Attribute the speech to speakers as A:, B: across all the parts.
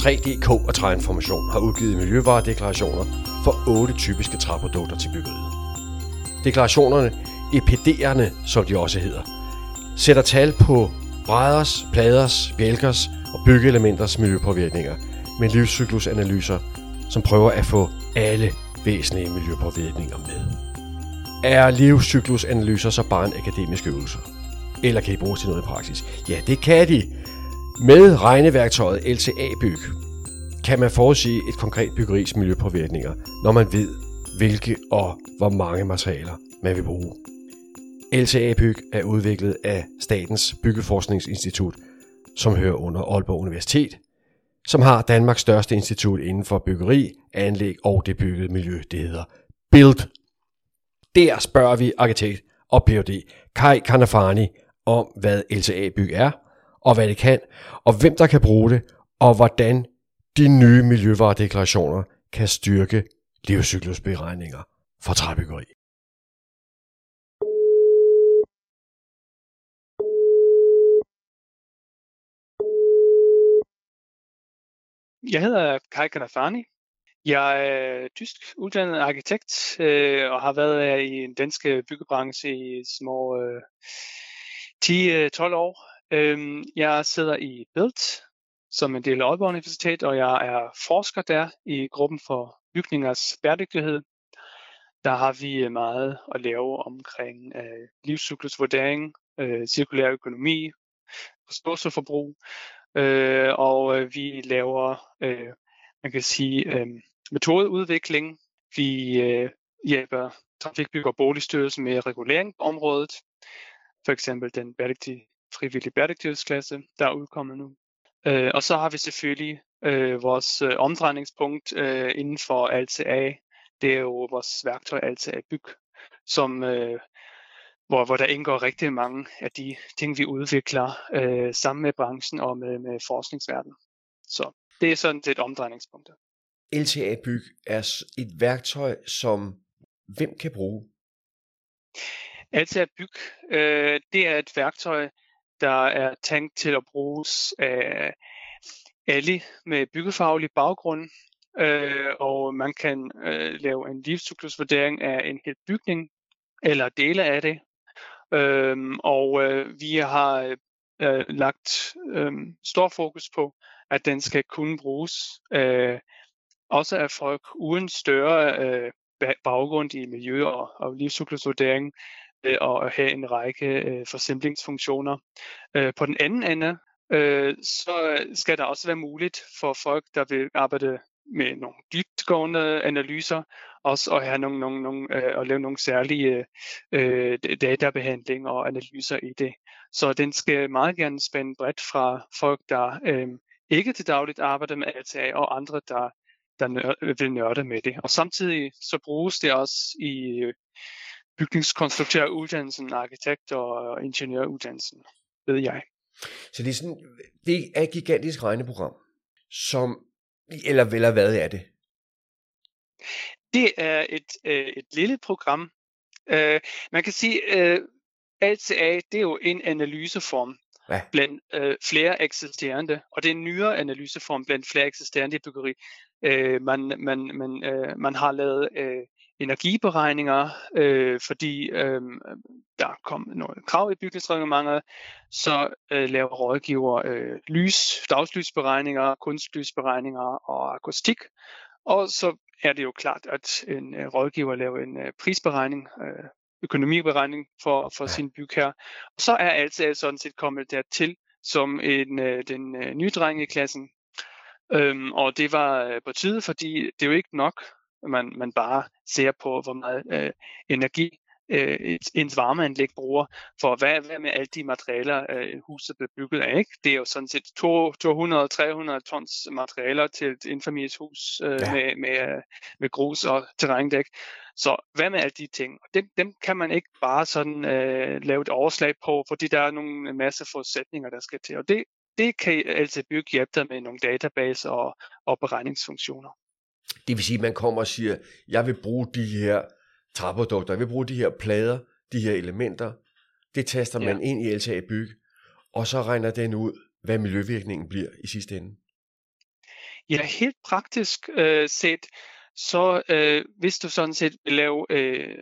A: 3DK og Træinformation har udgivet miljøvaredeklarationer for otte typiske træprodukter til byggeriet. Deklarationerne, EPD'erne som de også hedder, sætter tal på brædders, pladers, bjælkers og byggeelementers miljøpåvirkninger med livscyklusanalyser, som prøver at få alle væsentlige miljøpåvirkninger med. Er livscyklusanalyser så bare en akademisk øvelse? Eller kan de bruges til noget i praksis? Ja, det kan de. Med regneværktøjet LCA-byg kan man forudsige et konkret byggeris miljøpåvirkninger, når man ved, hvilke og hvor mange materialer man vil bruge. LCA-byg er udviklet af Statens Byggeforskningsinstitut, som hører under Aalborg Universitet, som har Danmarks største institut inden for byggeri, anlæg og det byggede miljø. Det hedder BUILD. Der spørger vi arkitekt og Ph.D. Kai Kanafani om, hvad LCA-byg er, og hvad det kan, og hvem der kan bruge det, og hvordan de nye miljøvaredeklarationer kan styrke livscyklusberegninger for træbyggeri.
B: Jeg hedder Kai Kanafani. Jeg er tysk uddannet arkitekt øh, og har været i den danske byggebranche i små øh, 10-12 øh, år. Øhm, jeg sidder i BILT som en del af Aalborg Universitet, og jeg er forsker der i gruppen for bygningers bæredygtighed. Der har vi øh, meget at lave omkring øh, livscyklusvurdering, øh, cirkulær økonomi, ressourceforbrug, øh, og øh, vi laver, øh, man kan sige, øh, metodeudvikling. Vi øh, hjælper Trafikbygger og Boligstyrelsen med regulering på området. For eksempel den bæredygtige, frivillige bæredygtighedsklasse, der er udkommet nu. Øh, og så har vi selvfølgelig øh, vores øh, omdrejningspunkt øh, inden for LTA. Det er jo vores værktøj LTA Byg, som, øh, hvor, hvor der indgår rigtig mange af de ting, vi udvikler øh, sammen med branchen og med, med forskningsverdenen. Så det er sådan set omdrejningspunktet.
A: LTA Byg er et værktøj, som hvem kan bruge?
B: LTA Byg, øh, det er et værktøj, der er tænkt til at bruges af alle med byggefaglig baggrund, øh, og man kan øh, lave en livscyklusvurdering af en hel bygning eller dele af det. Øhm, og øh, vi har øh, lagt øh, stor fokus på, at den skal kunne bruges øh, også af folk uden større øh, baggrund i miljø- og, og livscyklusvurdering, Øh, og have en række øh, forsimplingsfunktioner. Øh, på den anden ende, øh, så skal der også være muligt for folk, der vil arbejde med nogle dybtgående analyser, også at have nogle, nogle, nogle øh, at lave nogle særlige øh, databehandling og analyser i det. Så den skal meget gerne spænde bredt fra folk, der øh, ikke til dagligt arbejder med LTA, og andre, der, der nør- vil nørde med det. Og samtidig så bruges det også i bygningskonstruktøruddannelsen, arkitekt- og ingeniøruddannelsen, ved jeg.
A: Så det er, sådan, det er et gigantisk regneprogram, som, eller vel hvad er det?
B: Det er et, øh, et lille program. Øh, man kan sige, øh, LCA, det er jo en analyseform ja. blandt øh, flere eksisterende, og det er en nyere analyseform blandt flere eksisterende i byggeri. Øh, man, man, man, øh, man har lavet øh, energiberegninger, øh, fordi øh, der kom nogle krav i bygningsreglementet, så øh, laver rådgiver øh, lys, dagslysberegninger, kunstlysberegninger og akustik. Og så er det jo klart, at en øh, rådgiver laver en øh, prisberegning, øh, økonomiberegning for, for sin bygherre. Og så er alt sådan set kommet dertil som en, øh, den øh, nye dreng i klassen. Øhm, og det var øh, på tide, fordi det er jo ikke nok man, man bare ser på, hvor meget øh, energi øh, ens varmeanlæg bruger, for hvad, hvad med alle de materialer, øh, huset bliver bygget af. Ikke? Det er jo sådan set 200-300 tons materialer til et indfamilieshus øh, ja. med, med, med grus og terrændæk. Så hvad med alle de ting? Og dem, dem kan man ikke bare sådan øh, lave et overslag på, fordi der er nogle masse forudsætninger, der skal til. Og det, det kan altid bygge hjælpe dig med nogle databaser og, og beregningsfunktioner.
A: Det vil sige, at man kommer og siger, jeg vil bruge de her træprodukter, jeg vil bruge de her plader, de her elementer. Det taster ja. man ind i LTA Byg, og så regner den ud, hvad miljøvirkningen bliver i sidste ende.
B: Ja, helt praktisk øh, set, så øh, hvis du sådan set vil lave, øh,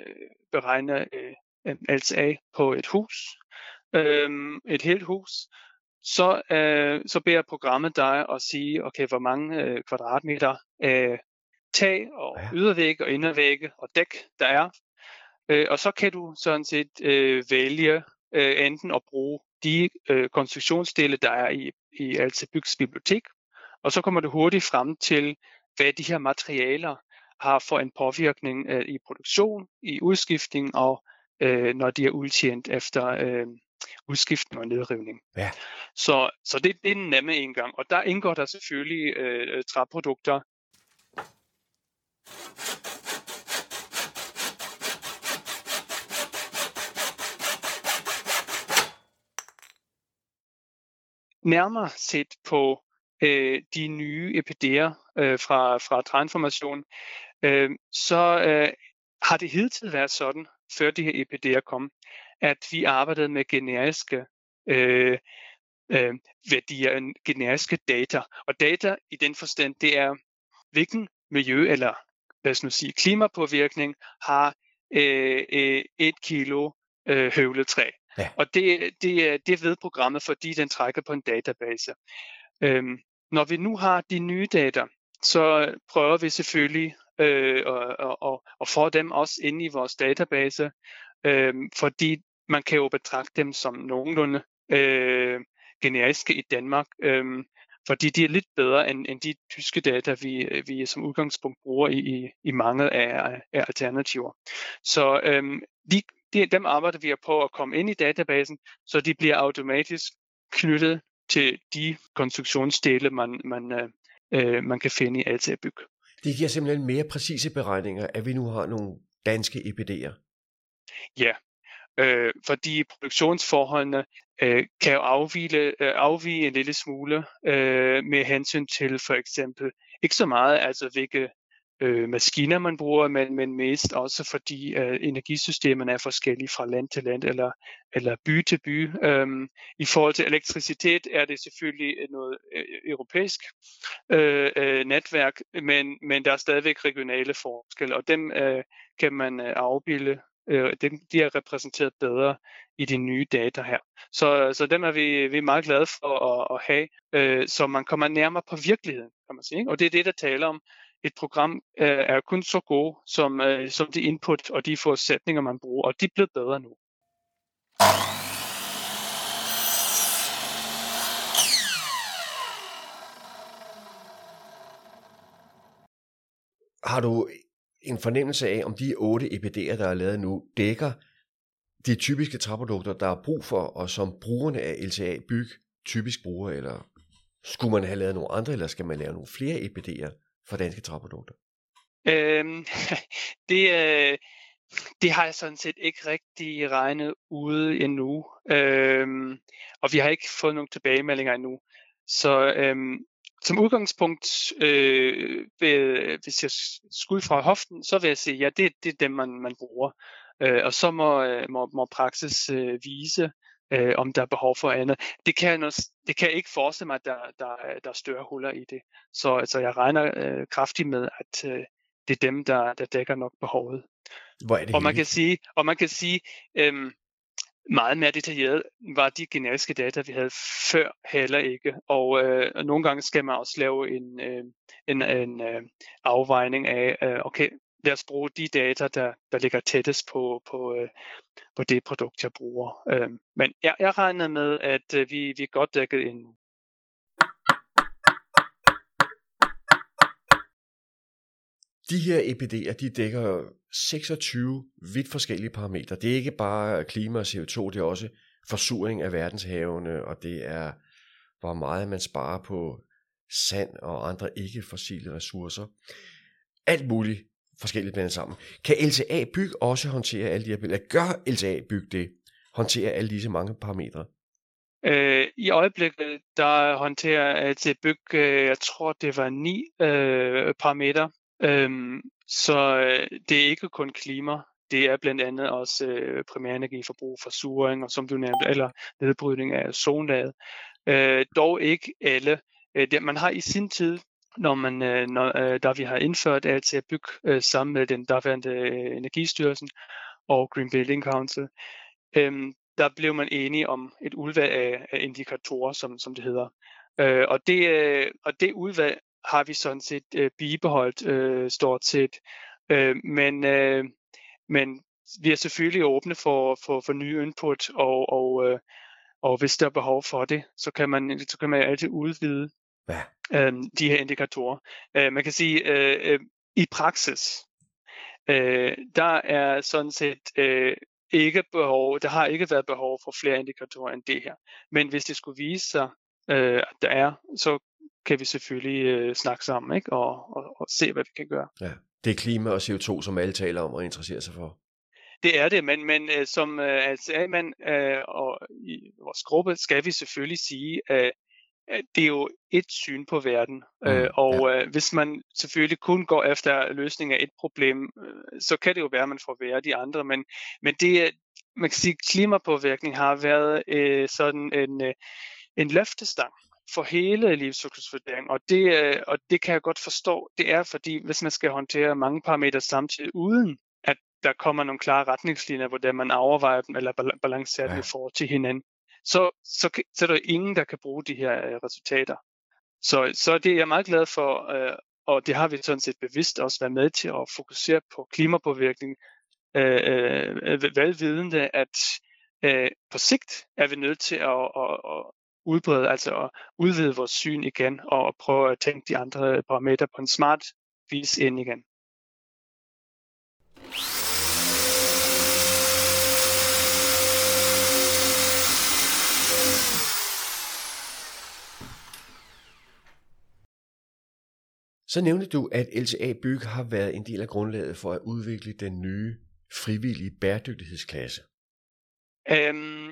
B: beregne øh, LTA på et hus, øh, et helt hus, så, øh, så beder programmet dig at sige, okay, hvor mange øh, kvadratmeter øh, tag og ydervægge og indervægge og dæk der er. Øh, og så kan du sådan set øh, vælge øh, enten at bruge de øh, konstruktionsdele, der er i, i Altebygs bibliotek, og så kommer du hurtigt frem til, hvad de her materialer har for en påvirkning øh, i produktion, i udskiftning og øh, når de er udtjent efter øh, udskiftning og nedrivning. Ja. Så, så det, det er den nemme indgang, og der indgår der selvfølgelig øh, træprodukter. Nærmere set på øh, de nye EPD'er øh, fra, fra transformation, øh, så øh, har det hidtil været sådan, før de her EPD'er kom, at vi arbejdede med generiske øh, øh, værdier, generiske data. Og data i den forstand, det er, hvilken miljø eller lad os nu sige, klimapåvirkning har øh, øh, et kilo øh, høvletræ. Ja. Og det, det, det ved programmet, fordi den trækker på en database. Øhm, når vi nu har de nye data, så prøver vi selvfølgelig øh, at, at, at få dem også ind i vores database, øh, fordi man kan jo betragte dem som nogenlunde øh, generiske i Danmark, øh, fordi de er lidt bedre end, end de tyske data, vi, vi som udgangspunkt bruger i, i, i mange af, af alternativer. Så øh, de, de, dem arbejder vi på at komme ind i databasen, så de bliver automatisk knyttet til de konstruktionsdele, man, man, øh, øh man kan finde i ATA-byg.
A: Det giver simpelthen mere præcise beregninger, at vi nu har nogle danske EPD'er.
B: Ja, øh, fordi produktionsforholdene øh, kan jo afvige, øh, afvige en lille smule øh, med hensyn til for eksempel ikke så meget, altså hvilke øh, maskiner man bruger, men, men mest også fordi øh, energisystemerne er forskellige fra land til land eller, eller by til by. Øhm, I forhold til elektricitet er det selvfølgelig noget øh, europæisk øh, øh, netværk, men, men der er stadigvæk regionale forskelle, og dem øh, kan man øh, afbilde. Øh, dem, de er repræsenteret bedre i de nye data her. Så, så dem er vi, vi er meget glade for at, at have, øh, så man kommer nærmere på virkeligheden, kan man sige. Ikke? Og det er det, der taler om et program øh, er kun så god som, øh, som de input og de forudsætninger, man bruger, og de er blevet bedre nu.
A: Har du en fornemmelse af, om de otte EPD'er, der er lavet nu, dækker de typiske træprodukter, der er brug for, og som brugerne af LTA Byg typisk bruger, eller skulle man have lavet nogle andre, eller skal man lave nogle flere EPD'er? for danske træprodukter?
B: Øhm, det, øh, det har jeg sådan set ikke rigtig regnet ude endnu. Øhm, og vi har ikke fået nogle tilbagemeldinger endnu. Så øhm, som udgangspunkt, øh, ved, hvis jeg skulle fra hoften, så vil jeg sige, ja, det, det er dem, man, man bruger. Øh, og så må, øh, må, må praksis øh, vise, øh, om der er behov for andet. Det kan, jeg, det kan jeg ikke forestille mig, at der, der, der er større huller i det. Så altså, jeg regner øh, kraftigt med, at øh, det er dem, der, der dækker nok behovet.
A: Hvor er det
B: og man kan sige, og man kan sige øh, meget mere detaljeret var de generiske data, vi havde før heller ikke. Og øh, nogle gange skal man også lave en, øh, en, en øh, afvejning af, øh, okay, lad os bruge de data, der, der ligger tættest på, på, øh, på det produkt, jeg bruger. Øh, men jeg, jeg regner med, at øh, vi, vi er godt dækket ind.
A: De her EPD'er, de dækker 26 vidt forskellige parametre. Det er ikke bare klima og CO2, det er også forsuring af verdenshavene, og det er, hvor meget man sparer på sand og andre ikke-fossile ressourcer. Alt muligt forskelligt blandet sammen. Kan LTA Byg også håndtere alle de her billeder? Gør LTA Byg det? Håndtere alle disse mange parametre?
B: Øh, I øjeblikket, der håndterer til Byg, øh, jeg tror det var ni øh, parametre. Øhm, så øh, det er ikke kun klima, det er blandt andet også øh, primærenergiforbrug, forsuring og som du nævnte, eller nedbrydning af zonlaget. Øh, dog ikke alle. Øh, det, man har i sin tid når man, øh, når, øh, da vi har indført alt at bygge øh, sammen med den daværende øh, Energistyrelsen og Green Building Council, øh, der blev man enige om et udvalg af, af indikatorer, som, som det hedder. Øh, og, det, øh, og det udvalg har vi sådan set øh, bibeholdt øh, stort set. Øh, men, øh, men vi er selvfølgelig åbne for, for, for nye input, og, og, øh, og hvis der er behov for det, så kan man, så kan man altid udvide ja. øh, de her indikatorer. Øh, man kan sige, øh, øh, i praksis, øh, der er sådan set øh, ikke behov, der har ikke været behov for flere indikatorer end det her. Men hvis det skulle vise sig, øh, at der er, så kan vi selvfølgelig øh, snakke sammen ikke? Og, og, og se, hvad vi kan gøre.
A: Ja. Det er klima og CO2, som alle taler om og interesserer sig for.
B: Det er det, men, men øh, som øh, altså, man øh, og i vores gruppe skal vi selvfølgelig sige, øh, at det er jo et syn på verden. Mm, øh, og ja. øh, hvis man selvfølgelig kun går efter løsning af et problem, øh, så kan det jo være, at man får være de andre. Men, men det, man kan sige, klimapåvirkning har været øh, sådan en, øh, en løftestang for hele livscyklusvurdering, og det, øh, og det kan jeg godt forstå. Det er fordi, hvis man skal håndtere mange parametre samtidig, uden at der kommer nogle klare retningslinjer, hvordan man overvejer dem eller balancerer ja. dem i forhold til hinanden, så, så, så er der ingen, der kan bruge de her øh, resultater. Så, så det er jeg meget glad for, øh, og det har vi sådan set bevidst også været med til at fokusere på klimapåvirkning, øh, øh, velvidende, at øh, på sigt er vi nødt til at, at, at udbrede, altså at udvide vores syn igen og prøve at tænke de andre parametre på en smart vis ind igen.
A: Så nævnte du, at LTA Byg har været en del af grundlaget for at udvikle den nye frivillige bæredygtighedsklasse.
B: Øhm,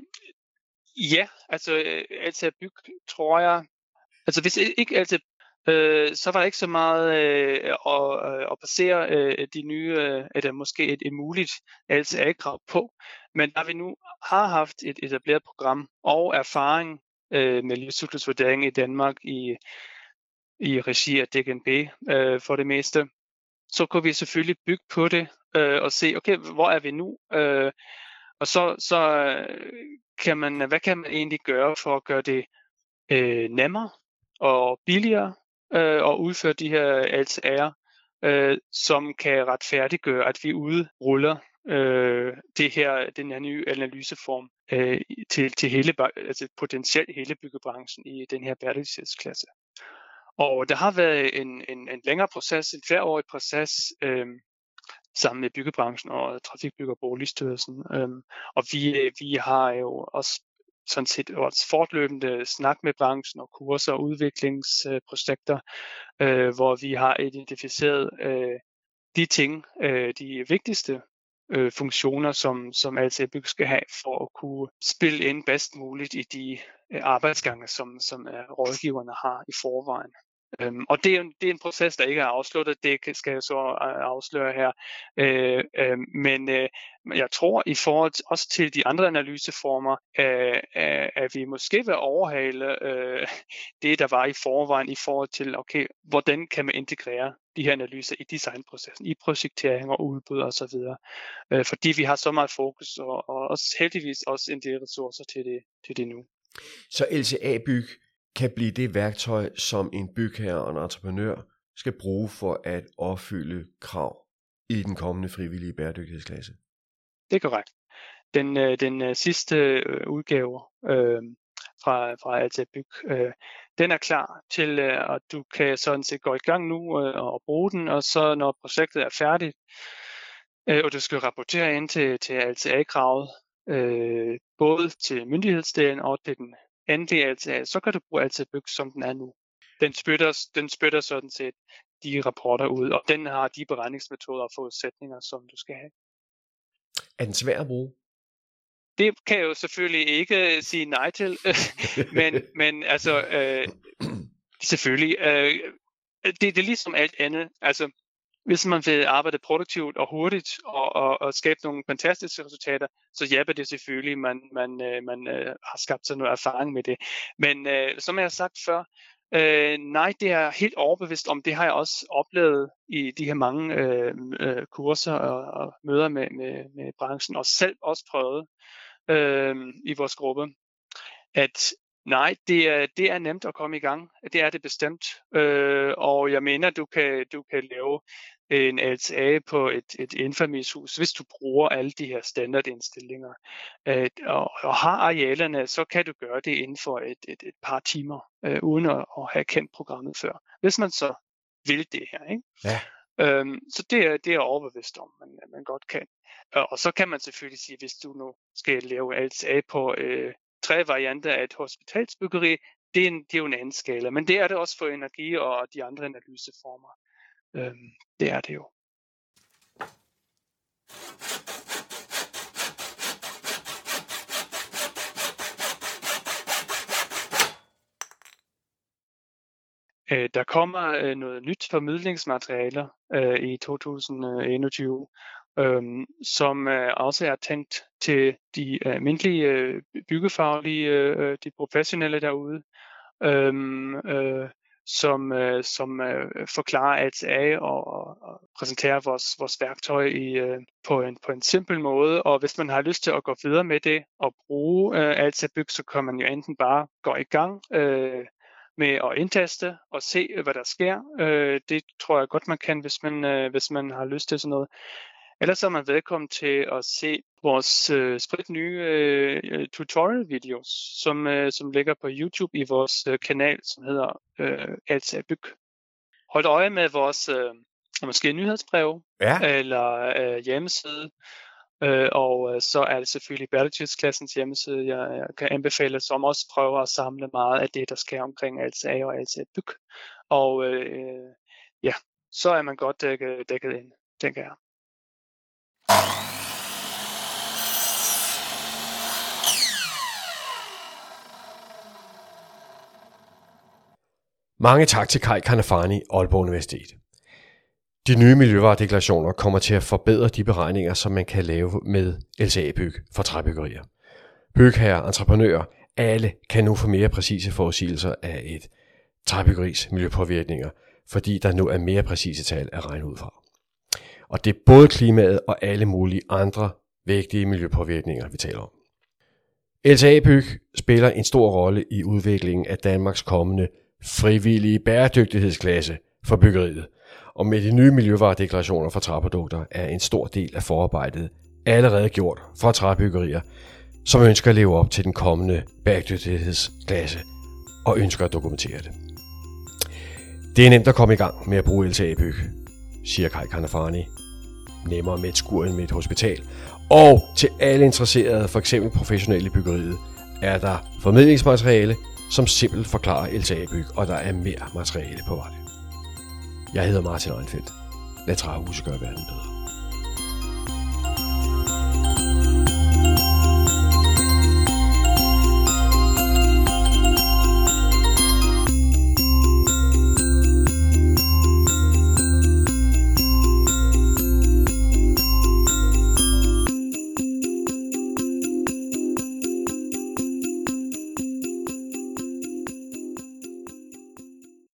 B: ja, altså øh, LTA Byg tror jeg, altså hvis ikke LTA øh, så var der ikke så meget øh, at, øh, at basere øh, de nye, øh, eller måske et, et muligt LTA-krav på. Men da vi nu har haft et etableret program og erfaring øh, med livscyklusvurdering i Danmark i i regi af DGNB øh, for det meste, så kunne vi selvfølgelig bygge på det øh, og se, okay, hvor er vi nu? Øh, og så, så øh, kan man, hvad kan man egentlig gøre for at gøre det øh, nemmere og billigere øh, at udføre de her LTR, øh, som kan retfærdiggøre, at vi udruller øh, det her, den her nye analyseform øh, til, til hele, altså potentielt hele byggebranchen i den her bæredygtighedsklasse. Og der har været en, en, en længere proces, en flereårig proces, øh, sammen med byggebranchen og Trafikbygger og Boligstyrelsen. Øh, og vi, øh, vi har jo også sådan set også fortløbende snak med branchen og kurser og udviklingsprojekter, øh, hvor vi har identificeret øh, de ting, øh, de vigtigste øh, funktioner, som, som altså bygge skal have for at kunne spille ind bedst muligt i de øh, arbejdsgange, som, som øh, rådgiverne har i forvejen. Øhm, og det er, en, det er en proces, der ikke er afsluttet, det skal jeg så øh, afsløre her. Øh, øhm, øh, men øh, jeg tror i forhold til, også til de andre analyseformer, øh, øh, at vi måske vil overhale øh, det, der var i forvejen i forhold til, okay, hvordan kan man integrere de her analyser i designprocessen, i projektering og udbud osv. Øh, fordi vi har så meget fokus og, og også heldigvis også en del ressourcer til det, til det nu.
A: Så LCA-byg kan blive det værktøj, som en bygherre og en entreprenør skal bruge for at opfylde krav i den kommende frivillige bæredygtighedsklasse.
B: Det er korrekt. Den, øh, den øh, sidste øh, udgave øh, fra, fra Alta Byg, øh, den er klar til, at du kan sådan set gå i gang nu øh, og bruge den, og så når projektet er færdigt, øh, og du skal rapportere ind til, til LTA-kravet, øh, både til myndighedsdelen og til den endelig LTA, så kan du bruge LTA Byg, som den er nu. Den spytter, den spytter sådan set de rapporter ud, og den har de beregningsmetoder og forudsætninger, som du skal have.
A: Er den svær at bruge?
B: Det kan jeg jo selvfølgelig ikke sige nej til, men, men altså, øh, selvfølgelig, øh, det, det er ligesom alt andet. Altså, hvis man vil arbejde produktivt og hurtigt og, og, og skabe nogle fantastiske resultater, så hjælper det selvfølgelig, man, man, øh, man øh, har skabt sig noget erfaring med det. Men øh, som jeg har sagt før, Øh, nej, det er helt overbevist om. Det har jeg også oplevet i de her mange øh, øh, kurser og, og møder med, med, med branchen, og selv også prøvet øh, i vores gruppe, at nej, det er, det er nemt at komme i gang. Det er det bestemt. Øh, og jeg mener, du kan, du kan lave en LTA på et, et infamishus, hvis du bruger alle de her standardindstillinger øh, og, og har arealerne, så kan du gøre det inden for et, et, et par timer, øh, uden at, at have kendt programmet før. Hvis man så vil det her. Ikke?
A: Ja.
B: Øhm, så det er, det er overbevist om, man, man godt kan. Og, og så kan man selvfølgelig sige, hvis du nu skal lave LTA på øh, tre varianter af et hospitalsbyggeri, det er, en, det er jo en anden skala. Men det er det også for energi og de andre analyseformer. Øhm, det er det jo. Øh, der kommer øh, noget nyt formidlingsmateriale øh, i 2021, øh, som øh, også er tænkt til de øh, almindelige øh, byggefaglige, øh, de professionelle derude. Øh, øh, som, øh, som øh, forklarer ATA og, og præsenterer vores, vores værktøj i, øh, på, en, på en simpel måde. Og hvis man har lyst til at gå videre med det og bruge øh, ATA Byg, så kan man jo enten bare gå i gang øh, med at indtaste og se, hvad der sker. Øh, det tror jeg godt, man kan, hvis man, øh, hvis man har lyst til sådan noget. Ellers er man velkommen til at se vores øh, sprit nye øh, tutorial videos, som, øh, som ligger på YouTube i vores øh, kanal, som hedder øh, Alta Byg. Hold øje med vores øh, måske nyhedsbrev
A: ja.
B: eller øh, hjemmeside. Øh, og øh, så er det selvfølgelig Battlefields-klassens hjemmeside, jeg, jeg kan anbefale, som også prøver at samle meget af det, der sker omkring A og A Byg. Og øh, ja, så er man godt dækket, dækket ind, tænker jeg.
A: Mange tak til Kai Kanafani, Aalborg Universitet. De nye miljøvaredeklarationer kommer til at forbedre de beregninger, som man kan lave med LCA-byg for træbyggerier. Bygherrer, entreprenører, alle kan nu få mere præcise forudsigelser af et træbyggeris miljøpåvirkninger, fordi der nu er mere præcise tal at regne ud fra. Og det er både klimaet og alle mulige andre vigtige miljøpåvirkninger, vi taler om. LTA Byg spiller en stor rolle i udviklingen af Danmarks kommende frivillige bæredygtighedsklasse for byggeriet. Og med de nye miljøvaredeklarationer for træprodukter er en stor del af forarbejdet allerede gjort for træbyggerier, som ønsker at leve op til den kommende bæredygtighedsklasse og ønsker at dokumentere det. Det er nemt at komme i gang med at bruge LTA-byg, siger Kai Kanafani. Nemmere med et skur end med et hospital. Og til alle interesserede, f.eks. professionelle i byggeriet, er der formidlingsmateriale, som simpelt forklarer LTA-byg, og der er mere materiale på vej. Jeg hedder Martin Einfeldt. Lad træhuse gøre verden bedre.